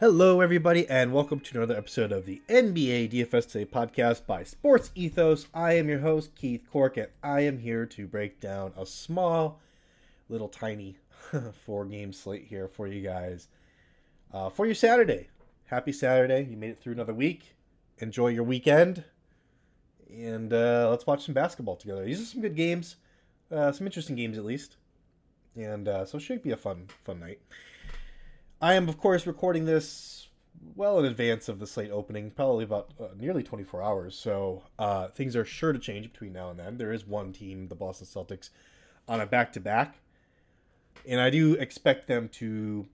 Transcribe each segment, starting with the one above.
Hello, everybody, and welcome to another episode of the NBA DFS Today podcast by Sports Ethos. I am your host, Keith Cork, and I am here to break down a small, little tiny four game slate here for you guys uh, for your Saturday. Happy Saturday. You made it through another week. Enjoy your weekend. And uh, let's watch some basketball together. These are some good games, uh, some interesting games at least. And uh, so it should be a fun, fun night. I am, of course, recording this well in advance of the slate opening, probably about uh, nearly 24 hours. So uh, things are sure to change between now and then. There is one team, the Boston Celtics, on a back to back. And I do expect them to,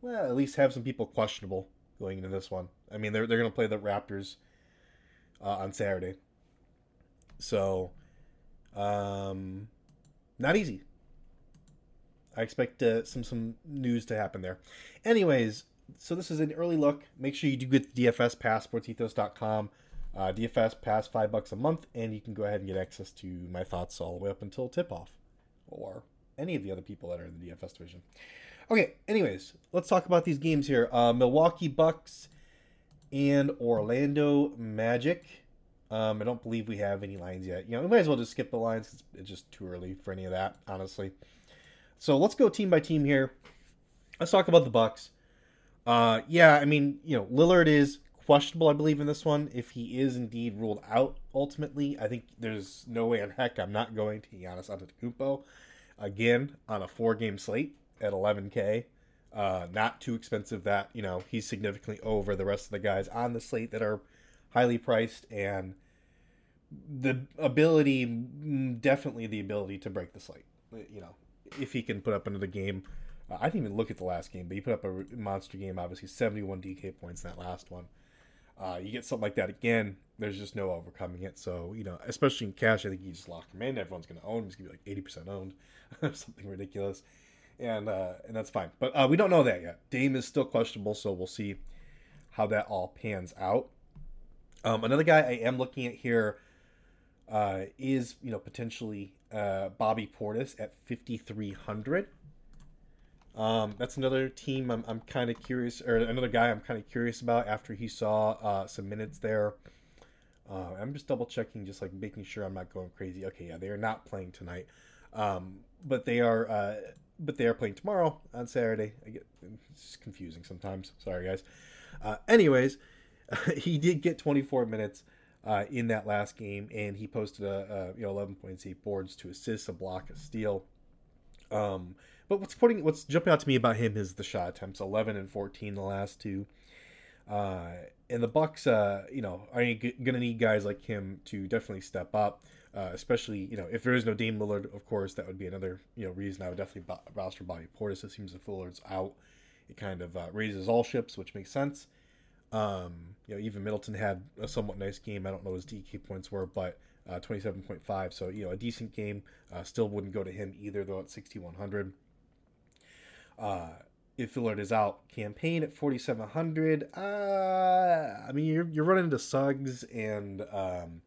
well, at least have some people questionable going into this one. I mean, they're, they're going to play the Raptors uh, on Saturday. So, um, not easy. I expect uh, some some news to happen there. Anyways, so this is an early look. Make sure you do get the DFS pass, sportsethos.com. Uh, DFS pass five bucks a month, and you can go ahead and get access to my thoughts all the way up until tip off, or any of the other people that are in the DFS division. Okay, anyways, let's talk about these games here. Uh, Milwaukee Bucks and Orlando Magic. Um, I don't believe we have any lines yet. You know, we might as well just skip the lines. It's, it's just too early for any of that, honestly. So let's go team by team here. Let's talk about the Bucks. Uh, yeah, I mean, you know, Lillard is questionable, I believe, in this one. If he is indeed ruled out ultimately, I think there's no way in heck I'm not going to Giannis Antetokounmpo again on a four-game slate at 11k. Uh, not too expensive that you know he's significantly over the rest of the guys on the slate that are highly priced and the ability, mm, definitely the ability to break the slate. You know, if he can put up another game. Uh, I didn't even look at the last game, but he put up a monster game. Obviously, 71 DK points in that last one. Uh, you get something like that again, there's just no overcoming it. So you know, especially in cash, I think you just lock him in. Everyone's going to own him. He's going to be like 80% owned, something ridiculous, and uh, and that's fine. But uh, we don't know that yet. Dame is still questionable, so we'll see how that all pans out. Um, another guy I am looking at here uh, is you know potentially uh, Bobby Portis at 5300. Um, that's another team I'm, I'm kind of curious, or another guy I'm kind of curious about after he saw uh, some minutes there. Uh, I'm just double checking, just like making sure I'm not going crazy. Okay, yeah, they are not playing tonight, um, but they are, uh, but they are playing tomorrow on Saturday. I get it's confusing sometimes. Sorry, guys. Uh, anyways, he did get 24 minutes uh, in that last game, and he posted a, a you know 11 points, eight boards, to assists, a block, a steal. Um, but what's putting what's jumping out to me about him is the shot attempts, 11 and 14 the last two. Uh, and the Bucks, uh, you know, are gonna need guys like him to definitely step up. Uh, especially, you know, if there is no Dame Lillard, of course, that would be another, you know, reason I would definitely roster Bobby Portis. It seems if Lillard's out, it kind of uh, raises all ships, which makes sense. Um, you know, even Middleton had a somewhat nice game. I don't know what his DK points were, but uh, 27.5. So, you know, a decent game. Uh, still wouldn't go to him either, though, at 6,100. Uh, if Lillard is out, campaign at 4,700. Uh, I mean, you're, you're running into Suggs and um,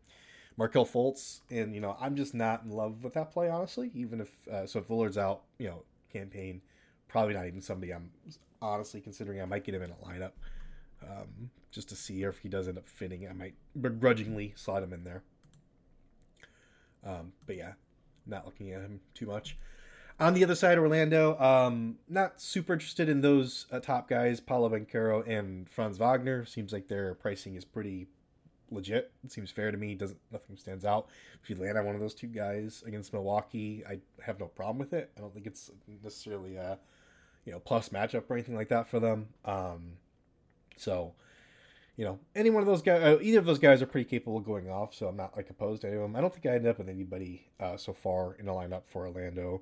Markelle Fultz, and, you know, I'm just not in love with that play, honestly. Even if, uh, so if Lillard's out, you know, campaign, probably not even somebody I'm honestly considering I might get him in a lineup um, just to see if he does end up fitting. I might begrudgingly slide him in there. Um, but yeah, not looking at him too much. On the other side, Orlando, um, not super interested in those uh, top guys, Paolo Banchero and Franz Wagner. Seems like their pricing is pretty legit. It seems fair to me. Doesn't nothing stands out. If you land on one of those two guys against Milwaukee, I have no problem with it. I don't think it's necessarily a you know plus matchup or anything like that for them. Um, so, you know, any one of those guys, uh, either of those guys are pretty capable of going off. So I'm not like opposed to any of them. I don't think I ended up with anybody uh, so far in the lineup for Orlando.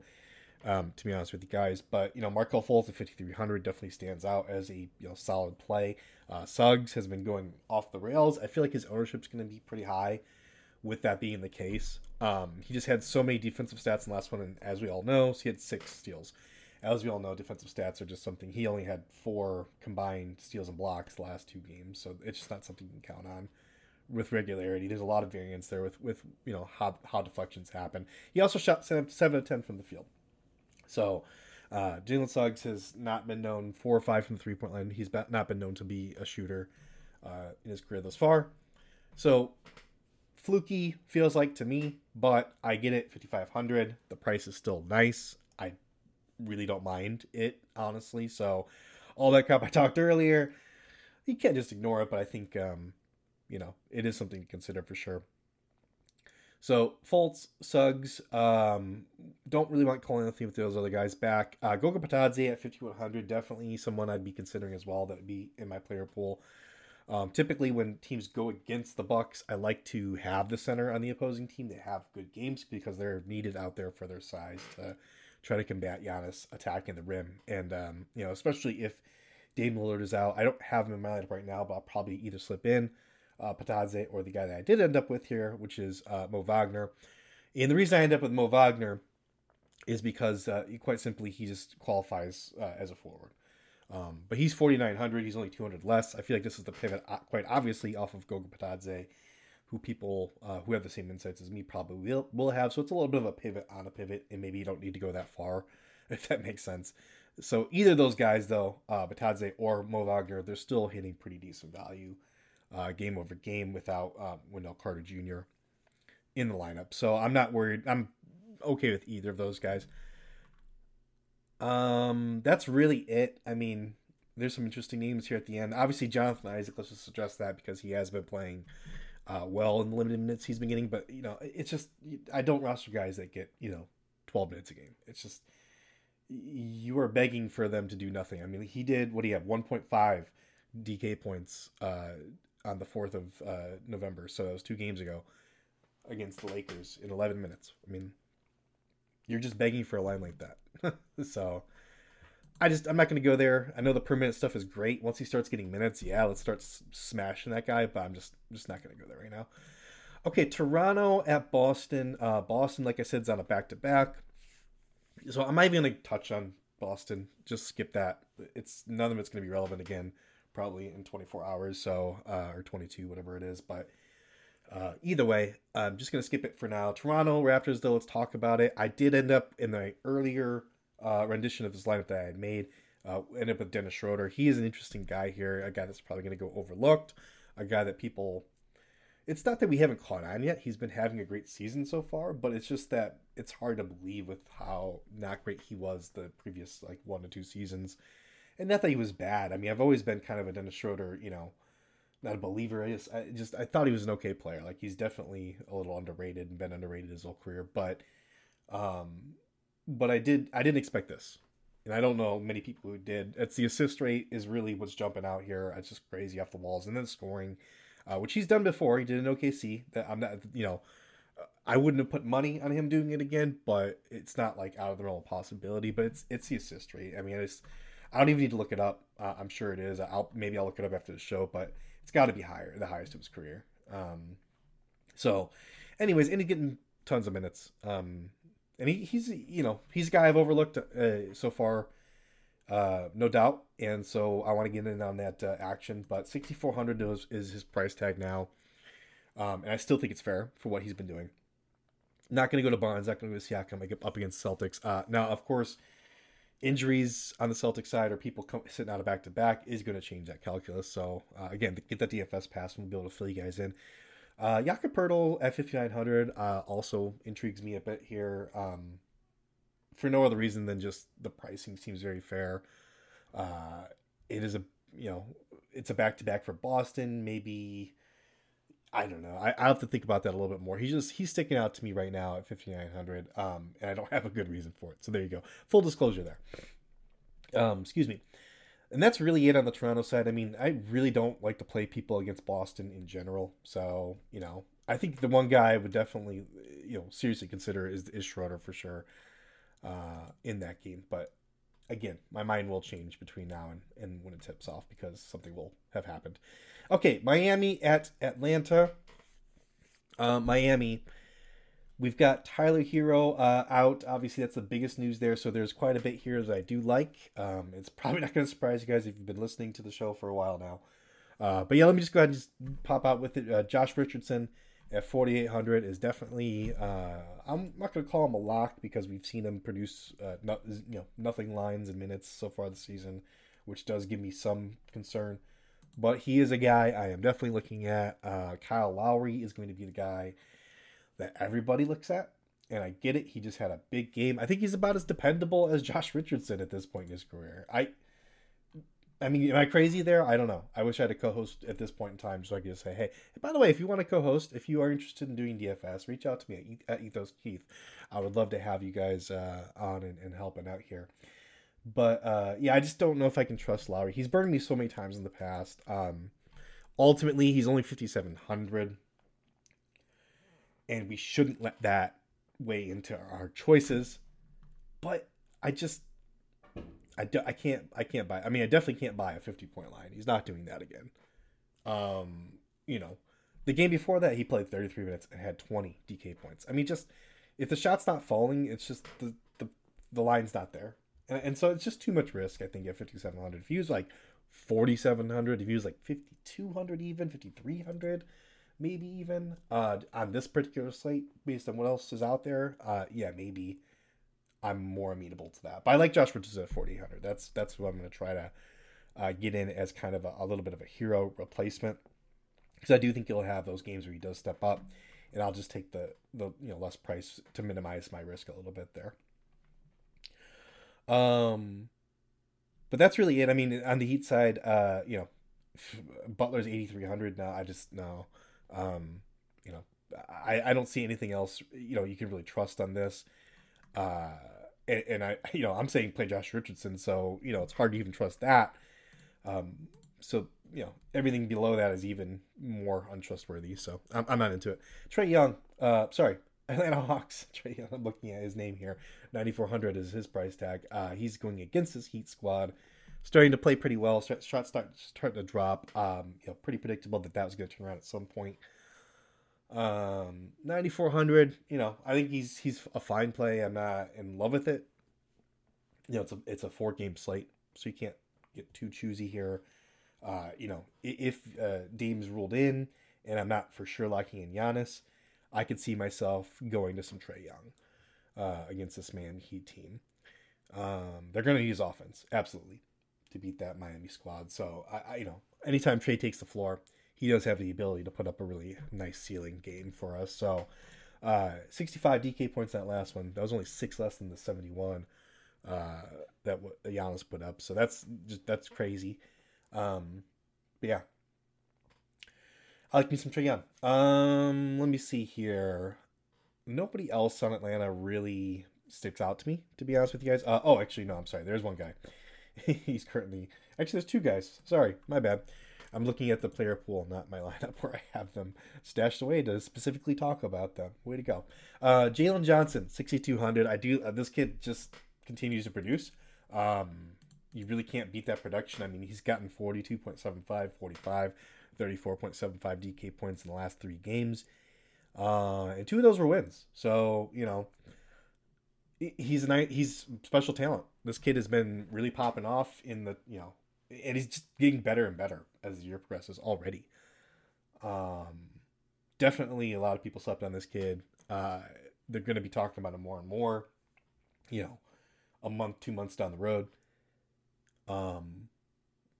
Um, to be honest with you guys, but you know, Markelle Fultz at 5300 definitely stands out as a you know solid play. Uh, Suggs has been going off the rails. I feel like his ownership's going to be pretty high. With that being the case, um, he just had so many defensive stats in the last one, and as we all know, so he had six steals as we all know, defensive stats are just something. He only had four combined steals and blocks last two games, so it's just not something you can count on with regularity. There's a lot of variance there with with you know how how deflections happen. He also shot seven, seven of ten from the field, so Uh, Jalen Suggs has not been known four or five from the three point line. He's not been known to be a shooter uh, in his career thus far. So fluky feels like to me, but I get it. 5500 The price is still nice. I really don't mind it, honestly. So all that crap I talked earlier, you can't just ignore it, but I think, um, you know, it is something to consider for sure. So Fultz, Suggs, um, don't really want Cole Anthony with those other guys back. Uh, Goga Bitadze at 5100, definitely someone I'd be considering as well. That would be in my player pool. Um, typically, when teams go against the Bucks, I like to have the center on the opposing team that have good games because they're needed out there for their size to try to combat Giannis attacking the rim. And um, you know, especially if Dame Lillard is out, I don't have him in my lineup right now, but I'll probably either slip in uh, Bitadze or the guy that I did end up with here, which is uh, Mo Wagner. And the reason I end up with Mo Wagner is because uh, quite simply he just qualifies uh, as a forward. Um, but he's 4,900. He's only 200 less. I feel like this is the pivot, uh, quite obviously, off of Goga Bitadze, who people uh, who have the same insights as me probably will, will have. So it's a little bit of a pivot on a pivot, and maybe you don't need to go that far, if that makes sense. So either those guys, though, uh, Bitadze or Mo Wagner, they're still hitting pretty decent value uh, game over game without uh, Wendell Carter Jr. in the lineup. So I'm not worried. I'm okay with either of those guys. Um, that's really it. I mean, there's some interesting names here at the end. Obviously, Jonathan Isaac. Let's just address that because he has been playing uh, well in the limited minutes he's been getting. But you know, it's just I don't roster guys that get you know 12 minutes a game. It's just you are begging for them to do nothing. I mean, he did what he had 1.5 DK points uh, on the 4th of uh, November. So that was two games ago against the Lakers in 11 minutes. I mean, you're just begging for a line like that. so I just, I'm not going to go there. I know the per minute stuff is great. Once he starts getting minutes, yeah, let's start smashing that guy, but I'm just, just not going to go there right now. Okay, Toronto at Boston. Uh, Boston, like I said, is on a back to back. So I'm not even going to touch on Boston. Just skip that. It's none of it's going to be relevant again probably in 24 hours, so uh, or 22, whatever it is. But uh, either way, I'm just gonna skip it for now. Toronto Raptors, though, let's talk about it. I did end up in the earlier uh, rendition of this lineup that I had made. Uh, end up with Dennis Schroeder. He is an interesting guy here, a guy that's probably going to go overlooked, a guy that people. It's not that we haven't caught on yet. He's been having a great season so far, but it's just that it's hard to believe with how not great he was the previous like one to two seasons and not that he was bad. I mean, I've always been kind of a Dennis Schroeder, you know, not a believer. I just, I just, I thought he was an okay player. Like he's definitely a little underrated and been underrated his whole career. But, um, but I did, I didn't expect this, and I don't know many people who did. It's the assist rate is really what's jumping out here. It's just crazy off the walls, and then scoring, uh, which he's done before. He did in OKC. That I'm not, you know. I wouldn't have put money on him doing it again, but it's not like out of the realm of possibility. But it's it's the assist rate. I mean, it's I don't even need to look it up. Uh, I'm sure it is. I'll maybe I'll look it up after the show, but it's got to be higher, the highest of his career. Um, so, anyways, and he's getting tons of minutes. Um, and he, he's you know he's a guy I've overlooked uh, so far, uh, no doubt. And so I want to get in on that uh, action. But 6,400 is, is his price tag now, um, and I still think it's fair for what he's been doing. Not going to go to Barnes. Not going to go to Siakam I get up against Celtics. Uh, now, of course injuries on the Celtic side or people come, sitting out of back to back is going to change that calculus. So uh, again, get that DFS pass and we'll be able to fill you guys in. Uh, Jakob Poeltl at 5900 uh, also intrigues me a bit here. Um, for no other reason than just the pricing seems very fair. Uh, it is a you know it's a back to back for Boston. Maybe I don't know. I, I have to think about that a little bit more. He's just he's sticking out to me right now at 5900 um and I don't have a good reason for it. So there you go. Full disclosure there. Um excuse me. And that's really it on the Toronto side. I mean, I really don't like to play people against Boston in general. So, you know, I think the one guy I would definitely, you know, seriously consider is is Schroeder for sure uh, in that game. But again, my mind will change between now and, and when it tips off because something will have happened. Okay, Miami at Atlanta. Uh, Miami, we've got Tyler Herro uh, out. Obviously, that's the biggest news there. So there's quite a bit here that I do like. Um, it's probably not going to surprise you guys if you've been listening to the show for a while now. Uh, but yeah, let me just go ahead and just pop out with it. Uh, Josh Richardson at 4,800 is definitely. Uh, I'm not going to call him a lock because we've seen him produce, uh, you know, nothing lines and minutes so far this season, which does give me some concern. But he is a guy I am definitely looking at. Uh, Kyle Lowry is going to be the guy that everybody looks at. And I get it. He just had a big game. I think he's about as dependable as Josh Richardson at this point in his career. I I mean, am I crazy there? I don't know. I wish I had a co-host at this point in time so I could just say, hey, by the way, if you want to co-host, if you are interested in doing DFS, reach out to me at, Ethos Keith. I would love to have you guys uh, on and, and helping out here. But uh, yeah, I just don't know if I can trust Lowry. He's burned me so many times in the past. Um, ultimately, he's only 5,700. And we shouldn't let that weigh into our choices. But I just I, do, I can't I can't buy. I mean, I definitely can't buy a 50 point line. He's not doing that again. Um, you know, the game before that he played 33 minutes and had 20 DK points. I mean, just if the shot's not falling, it's just the the, the line's not there, and, and so it's just too much risk. I think at 5700. If he like 4700, if he like 5200, even 5300, maybe even uh, on this particular slate, based on what else is out there, uh, yeah, maybe I'm more amenable to that. But I like Josh Richardson at 4800. That's that's what I'm going to try to uh, get in as kind of a, a, little bit of a Herro replacement because I do think he'll have those games where he does step up, and I'll just take the the you know less price to minimize my risk a little bit there. Um, but that's really it. I mean, on the Heat side, uh, you know, Butler's 8300 now. I just no, um, you know, I I don't see anything else. You know, you can really trust on this. Uh, and, and, I, you know, I'm saying play Josh Richardson, so you know it's hard to even trust that. Um, so you know everything below that is even more untrustworthy. So I'm, I'm not into it. Trae Young, uh, sorry, Atlanta Hawks. Trae Young. I'm looking at his name here. 9,400 is his price tag. Uh, he's going against his Heat squad, starting to play pretty well. Shots start to drop. Um, you know, pretty predictable that that was going to turn around at some point. Um, 9400, you know, I think he's he's a fine play. I'm not in love with it. You know, it's a it's a four game slate, so you can't get too choosy here. Uh, you know, if uh, Dame's ruled in, and I'm not for sure liking in Giannis, I could see myself going to some Trae Young uh, against this man Heat team. Um, they're going to use offense absolutely to beat that Miami squad. So I, I, you know, anytime Trae takes the floor, he does have the ability to put up a really nice ceiling game for us. So, uh, 65 DK points that last one. That was only six less than the 71 uh, that Giannis put up. So that's just that's crazy. Um, but yeah, I like me some Trae Young. Um, let me see here. Nobody else on Atlanta really sticks out to me, to be honest with you guys. Uh, oh, actually, no, I'm sorry. There's one guy. He's currently actually there's two guys. Sorry, my bad. I'm looking at the player pool, not my lineup, where I have them stashed away to specifically talk about them. Way to go, uh, Jalen Johnson, 6200. I do. Uh, this kid just continues to produce. Um, you really can't beat that production. I mean, he's gotten 42.75, 45, 34.75 DK points in the last three games, uh, and two of those were wins. So you know, he's a nice, he's special talent. This kid has been really popping off in the you know and he's just getting better and better as the year progresses already. Um, definitely a lot of people slept on this kid. Uh, they're going to be talking about him more and more. You know, a month, two months down the road. Um,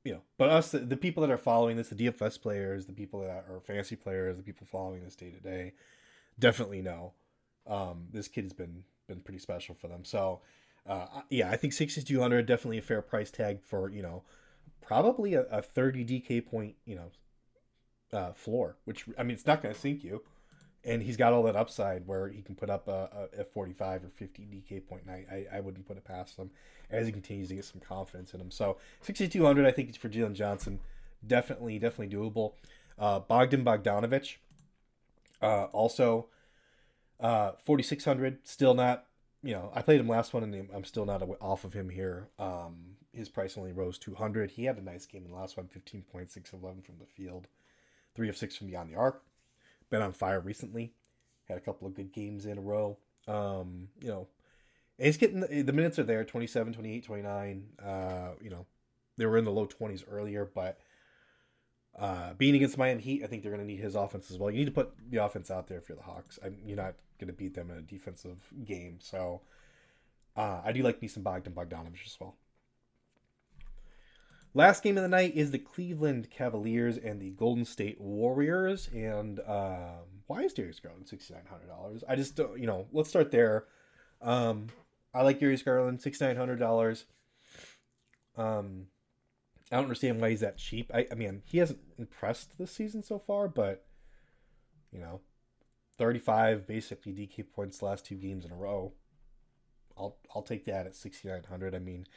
you know, but us, the, the people that are following this, the DFS players, the people that are fantasy players, the people following this day to day, definitely know um, this kid has been been pretty special for them. So, uh, yeah, I think sixty two hundred definitely a fair price tag for you know probably a, a 30 DK point, you know, uh, floor, which I mean, it's not going to sink you. And he's got all that upside where he can put up a, a, a 45 or 50 DK point night. I, I wouldn't put it past him as he continues to get some confidence in him. So 6,200, I think, it's for Jalen Johnson, definitely, definitely doable. Uh, Bogdan Bogdanovich, uh, also uh, 4,600, still not you know, I played him last one, and I'm still not off of him here. Um, his price only rose 200. He had a nice game in the last one 15 points, 6 of 11 from the field, 3 of 6 from beyond the arc. Been on fire recently. Had a couple of good games in a row. Um, you know, he's getting the, the, minutes are there 27, 28, 29. Uh, you know, they were in the low 20s earlier, but Uh, being against Miami Heat, I think they're going to need his offense as well. You need to put the offense out there if you're the Hawks. I, you're not going to beat them in a defensive game. So uh, I do like me some Bogdan Bogdanovich as well. Last game of the night is the Cleveland Cavaliers and the Golden State Warriors. And um, why is Darius Garland sixty nine hundred dollars? I just don't, you know. Let's start there. Um, I like Darius Garland sixty nine hundred dollars. Um, I don't understand why he's that cheap. I, I mean, he hasn't impressed this season so far, but you know, thirty five basically DK points last two games in a row. I'll I'll take that at sixty nine hundred. I mean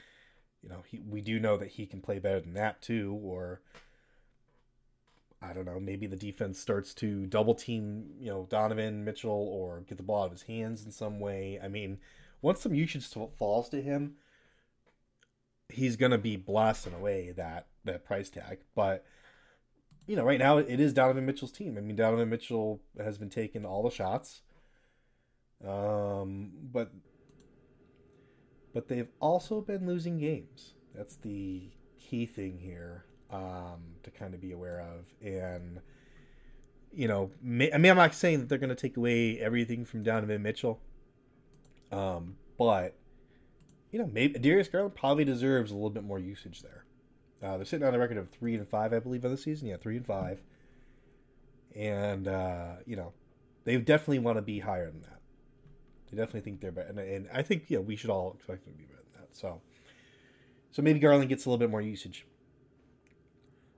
you know, he, we do know that he can play better than that too, or I don't know, maybe the defense starts to double team, you know, Donovan Mitchell or get the ball out of his hands in some way. I mean, once some usage falls to him, he's gonna be blasting away that that price tag. But you know, right now it is Donovan Mitchell's team. I mean, Donovan Mitchell has been taking all the shots. Um, but but they've also been losing games. That's the key thing here um, to kind of be aware of. And, you know, may, I mean, I'm not saying that they're going to take away everything from Donovan Mitchell, um, but, you know, maybe Darius Garland probably deserves a little bit more usage there. Uh, they're sitting on a record of three and five, I believe, on the season. Yeah, three and five. And, uh, you know, they definitely want to be higher than that. They definitely think they're better, and, and I think yeah we should all expect them to be better than that. So, so maybe Garland gets a little bit more usage.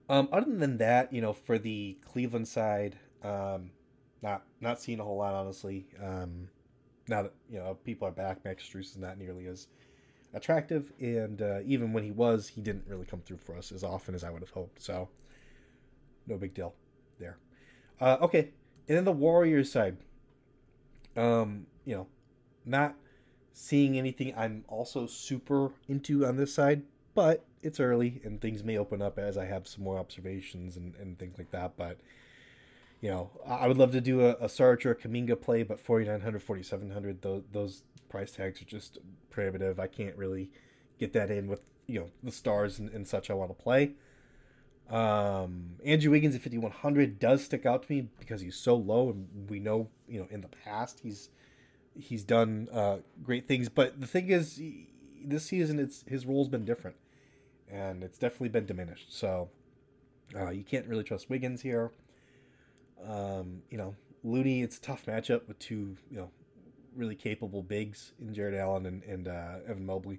Um, other than that, you know, for the Cleveland side, um, not not seeing a whole lot honestly. Um, now that you know people are back, Max Strus is not nearly as attractive, and uh, even when he was, he didn't really come through for us as often as I would have hoped. So, no big deal there. Uh, okay, and then the Warriors side. Um, you know, not seeing anything I'm also super into on this side, but it's early and things may open up as I have some more observations and, and things like that. But, you know, I would love to do a, a Sarge or a Kuminga play, but 4,900, 4,700, those, those price tags are just prohibitive. I can't really get that in with, you know, the stars and, and such I want to play. Um, Andrew Wiggins at 5,100 does stick out to me because he's so low, and we know, you know, in the past he's he's done uh, great things. But the thing is, this season it's his role's been different, and it's definitely been diminished. So uh, you can't really trust Wiggins here. Um, you know, Looney, it's a tough matchup with two you know really capable bigs in Jarrett Allen and, and uh, Evan Mobley.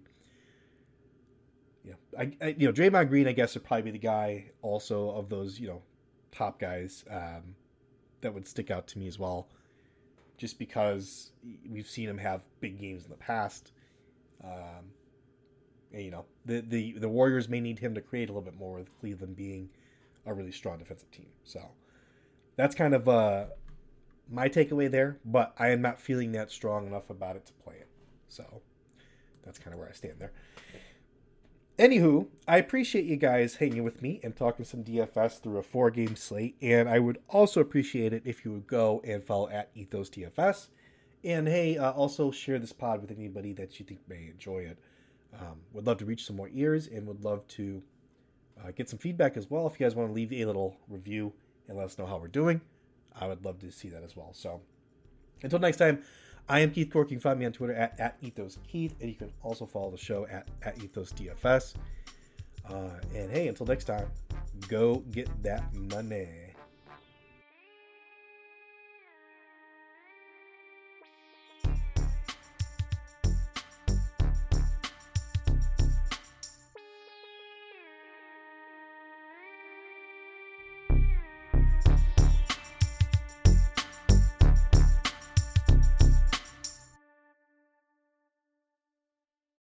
Yeah, I, I, you know Draymond Green, I guess, would probably be the guy also of those you know top guys um, that would stick out to me as well just because we've seen him have big games in the past. Um, and, you know, the, the the Warriors may need him to create a little bit more with Cleveland being a really strong defensive team. So that's kind of uh, my takeaway there. But I am not feeling that strong enough about it to play it. So that's kind of where I stand there. Anywho, I appreciate you guys hanging with me and talking some DFS through a four game slate. And I would also appreciate it if you would go and follow at Ethos DFS. And hey, uh, also share this pod with anybody that you think may enjoy it. Um, would love to reach some more ears and would love to uh, get some feedback as well. If you guys want to leave a little review and let us know how we're doing, I would love to see that as well. So until next time, I am Keith Cork. You can find me on Twitter at, at Ethos Keith, and you can also follow the show at, at Ethos DFS. Uh, and hey, until next time, go get that money.